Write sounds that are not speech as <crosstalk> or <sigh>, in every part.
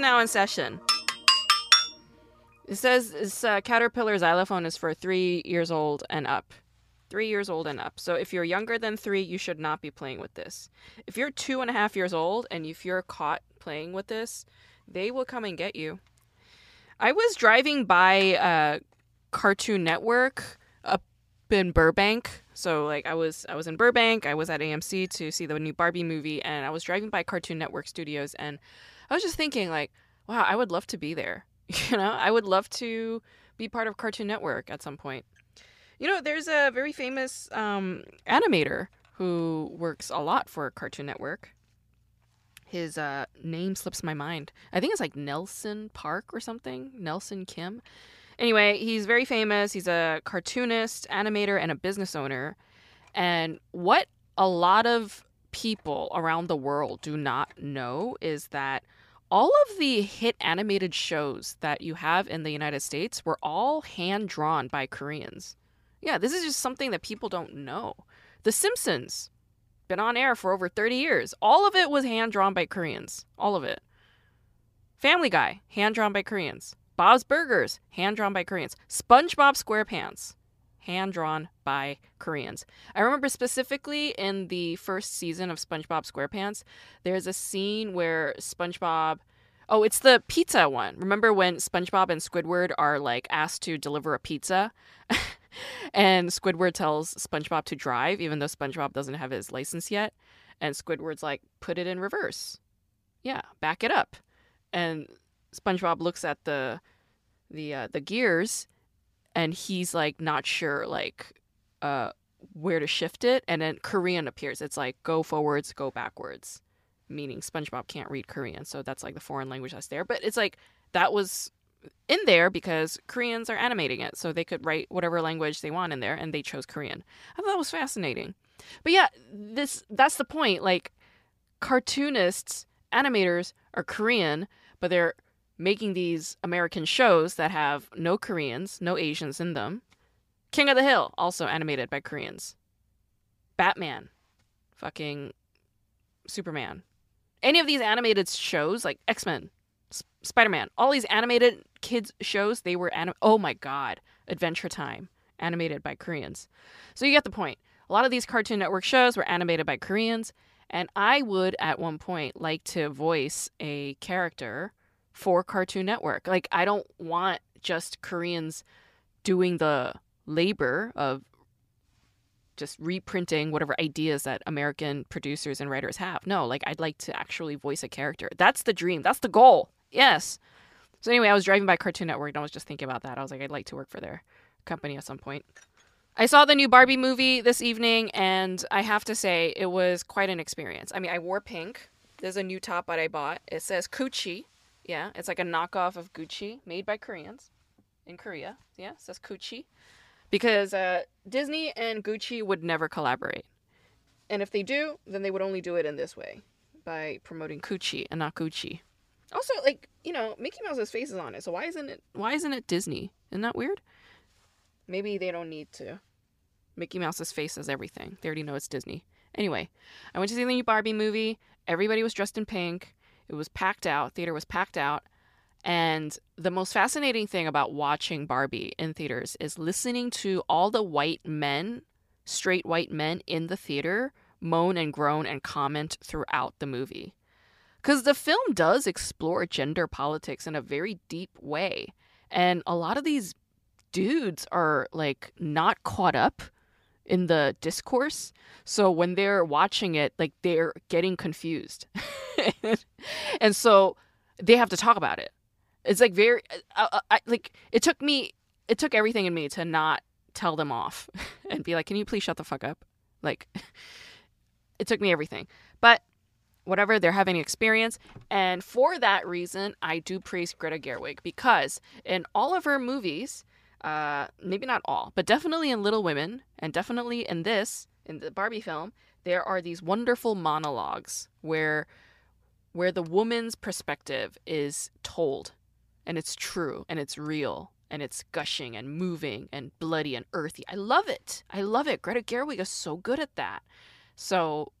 now in session. It says this uh, Caterpillar xylophone is for three years old and up. Three years old and up. So if you're younger than three, you should not be playing with this. If you're two and a half years old and if you're caught playing with this, they will come and get you. I was driving by uh, Cartoon Network up in Burbank. So like I was I was in Burbank. I was at AMC to see the new Barbie movie, and I was driving by Cartoon Network Studios, and I was just thinking like, wow, I would love to be there. <laughs> You know, I would love to be part of Cartoon Network at some point. You know, there's a very famous um, animator who works a lot for Cartoon Network. His uh, name slips my mind. I think it's like Nelson Park or something. Nelson Kim. Anyway, he's very famous. He's a cartoonist, animator, and a business owner. And what a lot of people around the world do not know is that all of the hit animated shows that you have in the United States were all hand drawn by Koreans. Yeah, this is just something that people don't know. The Simpsons, been on air for over 30 years. All of it was hand drawn by Koreans. All of it. Family Guy, hand drawn by Koreans. Bob's Burgers, hand drawn by Koreans. SpongeBob SquarePants, hand drawn by Koreans. I remember specifically in the first season of SpongeBob SquarePants, there's a scene where SpongeBob Oh, it's the pizza one. Remember when SpongeBob and Squidward are like asked to deliver a pizza? <laughs> and Squidward tells SpongeBob to drive, even though SpongeBob doesn't have his license yet. And Squidward's like, put it in reverse. Yeah, back it up. And SpongeBob looks at the the uh, the gears, and he's like not sure like uh where to shift it. And then Korean appears. It's like go forwards, go backwards meaning SpongeBob can't read Korean, so that's like the foreign language that's there. But it's like that was in there because Koreans are animating it, so they could write whatever language they want in there, and they chose Korean. I thought that was fascinating. But yeah, this that's the point. Like cartoonists, animators are Korean, but they're making these American shows that have no Koreans, no Asians in them. King of the Hill, also animated by Koreans. Batman, fucking Superman, any of these animated shows like X-Men, S- Spider-Man, all these animated kids shows, they were anim- oh my god, Adventure Time, animated by Koreans. So you get the point. A lot of these Cartoon Network shows were animated by Koreans, and I would at one point like to voice a character for Cartoon Network. Like I don't want just Koreans doing the labor of just reprinting whatever ideas that American producers and writers have. No, like I'd like to actually voice a character. That's the dream. That's the goal. Yes. So anyway, I was driving by Cartoon Network and I was just thinking about that. I was like, I'd like to work for their company at some point. I saw the new Barbie movie this evening and I have to say it was quite an experience. I mean, I wore pink. There's a new top that I bought. It says Gucci. Yeah, it's like a knockoff of Gucci made by Koreans in Korea. Yeah, it says Gucci because uh, Disney and Gucci would never collaborate. And if they do, then they would only do it in this way by promoting Gucci and not Gucci. Also, like you know, Mickey Mouse's face is on it, so why isn't it? Why isn't it Disney? Isn't that weird? Maybe they don't need to. Mickey Mouse's face is everything. They already know it's Disney. Anyway, I went to see the new Barbie movie. Everybody was dressed in pink. It was packed out. Theater was packed out. And the most fascinating thing about watching Barbie in theaters is listening to all the white men, straight white men in the theater moan and groan and comment throughout the movie. Because the film does explore gender politics in a very deep way. And a lot of these dudes are like not caught up in the discourse. So when they're watching it, like they're getting confused. <laughs> and so they have to talk about it. It's like very uh, uh, I, like it took me it took everything in me to not tell them off <laughs> and be like, "Can you please shut the fuck up?" Like <laughs> it took me everything. But whatever, they're having experience, and for that reason, I do praise Greta Gerwig because in all of her movies, uh, maybe not all, but definitely in Little Women, and definitely in this, in the Barbie film, there are these wonderful monologues where where the woman's perspective is told and it's true and it's real and it's gushing and moving and bloody and earthy. I love it. I love it. Greta Gerwig is so good at that. So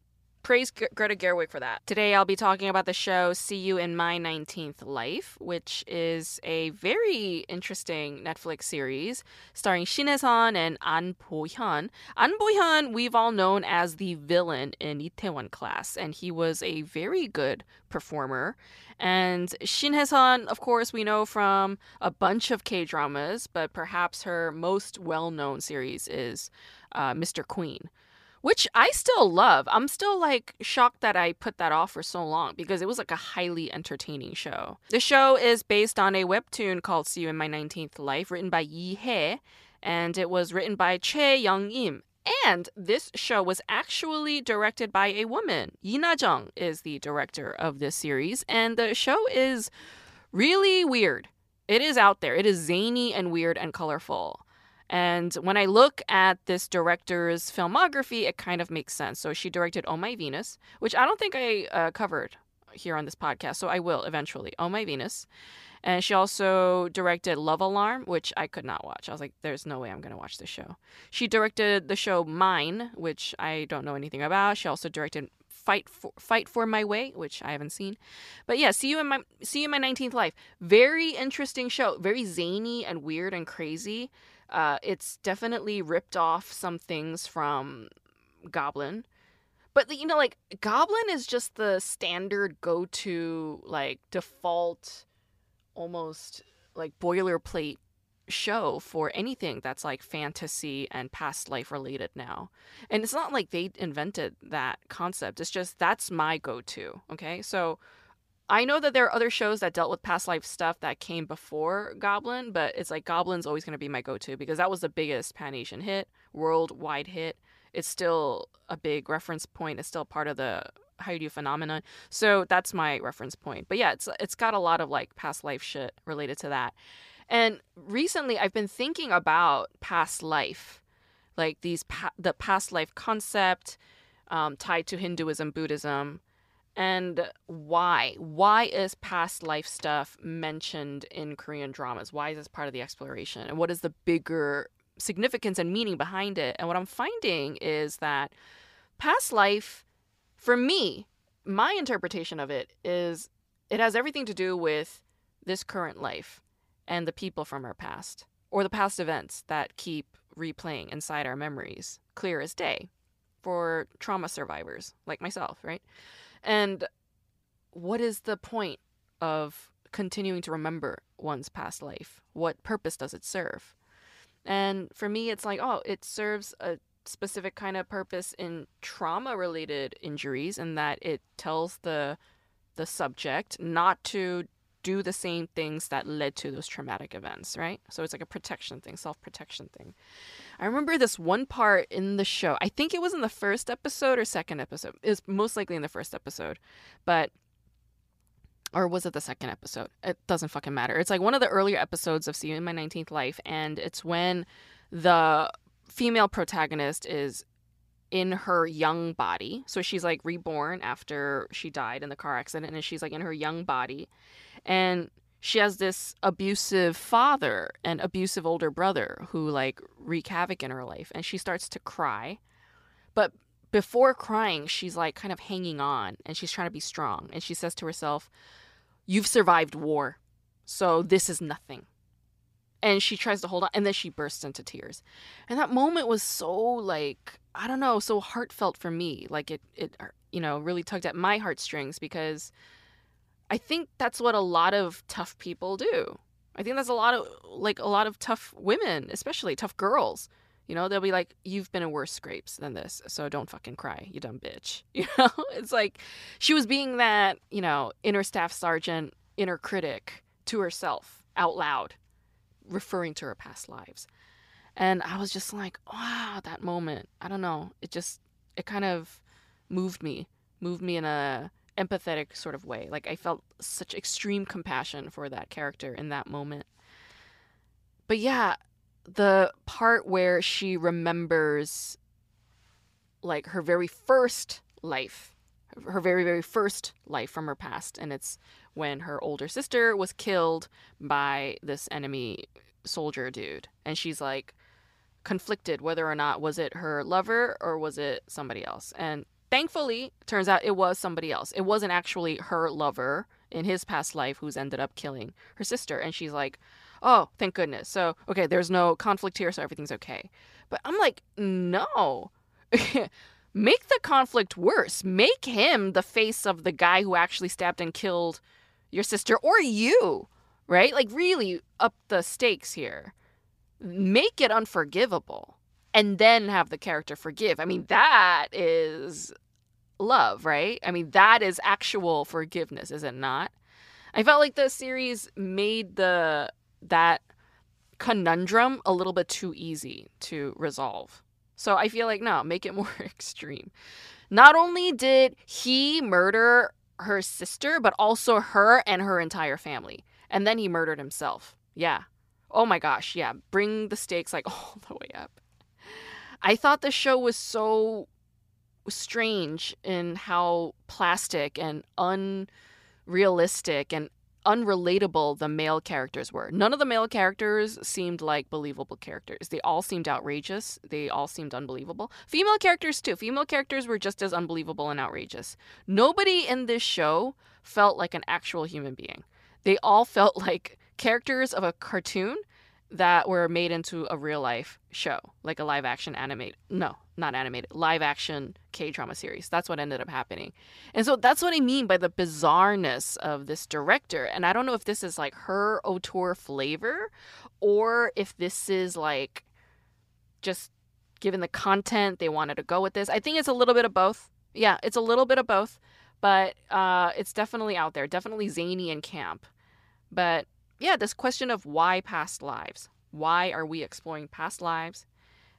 praise G- Greta Gerwig for that. Today I'll be talking about the show See You in My 19th Life, which is a very interesting Netflix series starring Shin Hye-sun and An Bo-hyun. An Bo-hyun we've all known as the villain in Itaewon Class, and he was a very good performer. And Shin Hye-sun, of course, we know from a bunch of K-dramas, but perhaps her most well-known series is uh, Mr. Queen which I still love. I'm still like shocked that I put that off for so long because it was like a highly entertaining show. The show is based on a webtoon called See You in My 19th Life, written by Yi Hye, and it was written by Choi Young Rim. And this show was actually directed by a woman. Yi Na Jung is the director of this series, and the show is really weird. It is out there. It is zany and weird and colorful. And when I look at this director's filmography, it kind of makes sense. So she directed Oh My Venus, which I don't think I uh, covered here on this podcast, so I will eventually. Oh My Venus. And she also directed Love Alarm, which I could not watch. I was like, there's no way I'm going to watch this show. She directed the show Mine, which I don't know anything about. She also directed Fight for Fight for My Way, which I haven't seen. But yeah, see you in my see you in my 19th life. Very interesting show, very zany and weird and crazy. Uh, it's definitely ripped off some things from Goblin. But you know, like Goblin is just the standard go-to, like default, almost like boilerplate show for anything that's like fantasy and past life related now. And it's not like they invented that concept. It's just that's my go-to. Okay, so I know that there are other shows that dealt with past life stuff that came before Goblin, but it's like Goblin's always going to be my go to because that was the biggest Pan Asian hit, worldwide hit. It's still a big reference point. It's still part of the Hallyu phenomenon. So that's my reference point. But yeah, it's it's got a lot of like past life shit related to that. And recently I've been thinking about past life, like these pa- the past life concept um, tied to Hinduism, Buddhism and why? Why is past life stuff mentioned in korean dramas? Why is this part of the exploration? And what is the bigger significance and meaning behind it? And what i'm finding is that past life for me my interpretation of it is it has everything to do with this current life and the people from our past or the past events that keep replaying inside our memories clear as day for trauma survivors like myself right and what is the point of continuing to remember one's past life? What purpose does it serve? And for me, it's like, oh, it serves a specific kind of purpose in trauma related injuries and in that it tells the the subject not to do the same things that led to those traumatic events, right? So it's like a protection thing, self protection thing. I remember this one part in the show. I think it was in the first episode or second episode. It was most likely in the first episode, but or was it the second episode? It doesn't fucking matter. It's like one of the earlier episodes of See You in My 19th Life, and it's when the female protagonist is in her young body. So she's like reborn after she died in the car accident, and she's like in her young body. And she has this abusive father and abusive older brother who like wreak havoc in her life and she starts to cry. But before crying she's like kind of hanging on and she's trying to be strong. And she says to herself you've survived war so this is nothing and she tries to hold on and then she bursts into tears and that moment was so like i don't know so heartfelt for me like it it uh, you know really tugged at my heartstrings because I think that's what a lot of tough people do. I think that's a lot of like a lot of tough women, especially tough girls. You know, they'll be like, "You've been in worse scrapes than this, so don't fucking cry, you dumb bitch." <laughs> You know, it's like she was being that you know inner staff sergeant, inner critic to herself out loud, referring to her past lives, and I was just like, "Wow, that moment." I don't know. It just it kind of moved me, moved me in a empathetic sort of way. Like I felt such extreme compassion for that character in that moment. But yeah, the part where she remembers like her very first life, her very very first life from her past and it's when her older sister was killed by this enemy soldier dude and she's like conflicted whether or not was it her lover or was it somebody else and thankfully, turns out it was somebody else. It wasn't actually her lover in his past life who's ended up killing her sister. And she's like, oh, thank goodness. So, okay, there's no conflict here, so everything's okay. But I'm like, no. <laughs> Make the conflict worse. Make him the face of the guy who actually stabbed and killed your sister or you, right? Like, really up the stakes here. Make it unforgivable and then have the character forgive. I mean, that is love, right? I mean, that is actual forgiveness, is it not? I felt like the series made the that conundrum a little bit too easy to resolve. So I feel like no, make it <laughs> more extreme. Not only did he murder her sister, but also her and her entire family. And then he murdered himself. Yeah. Oh my gosh, yeah. Bring the stakes like <laughs> all the way up. I thought the show was so strange in how plastic and unrealistic and unrelatable the male characters were. None of the male characters seemed like believable characters. They all seemed outrageous. They all seemed unbelievable. Female characters, too. Female characters were just as unbelievable and outrageous. Nobody in this show felt like an actual human being. They all felt like characters of a cartoon that were made into a real life show, like a live action animate. No, not animated, live action K drama series. That's what ended up happening. And so that's what I mean by the bizarreness of this director. And I don't know if this is like her auteur flavor or if this is like just given the content they wanted to go with this. I think it's a little bit of both. Yeah, it's a little bit of both, but uh, it's definitely out there, definitely zany and camp. But yeah, this question of why past lives? Why are we exploring past lives?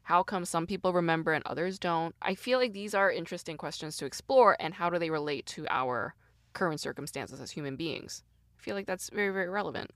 How come some people remember and others don't? I feel like these are interesting questions to explore, and how do they relate to our current circumstances as human beings? I feel like that's very, very relevant.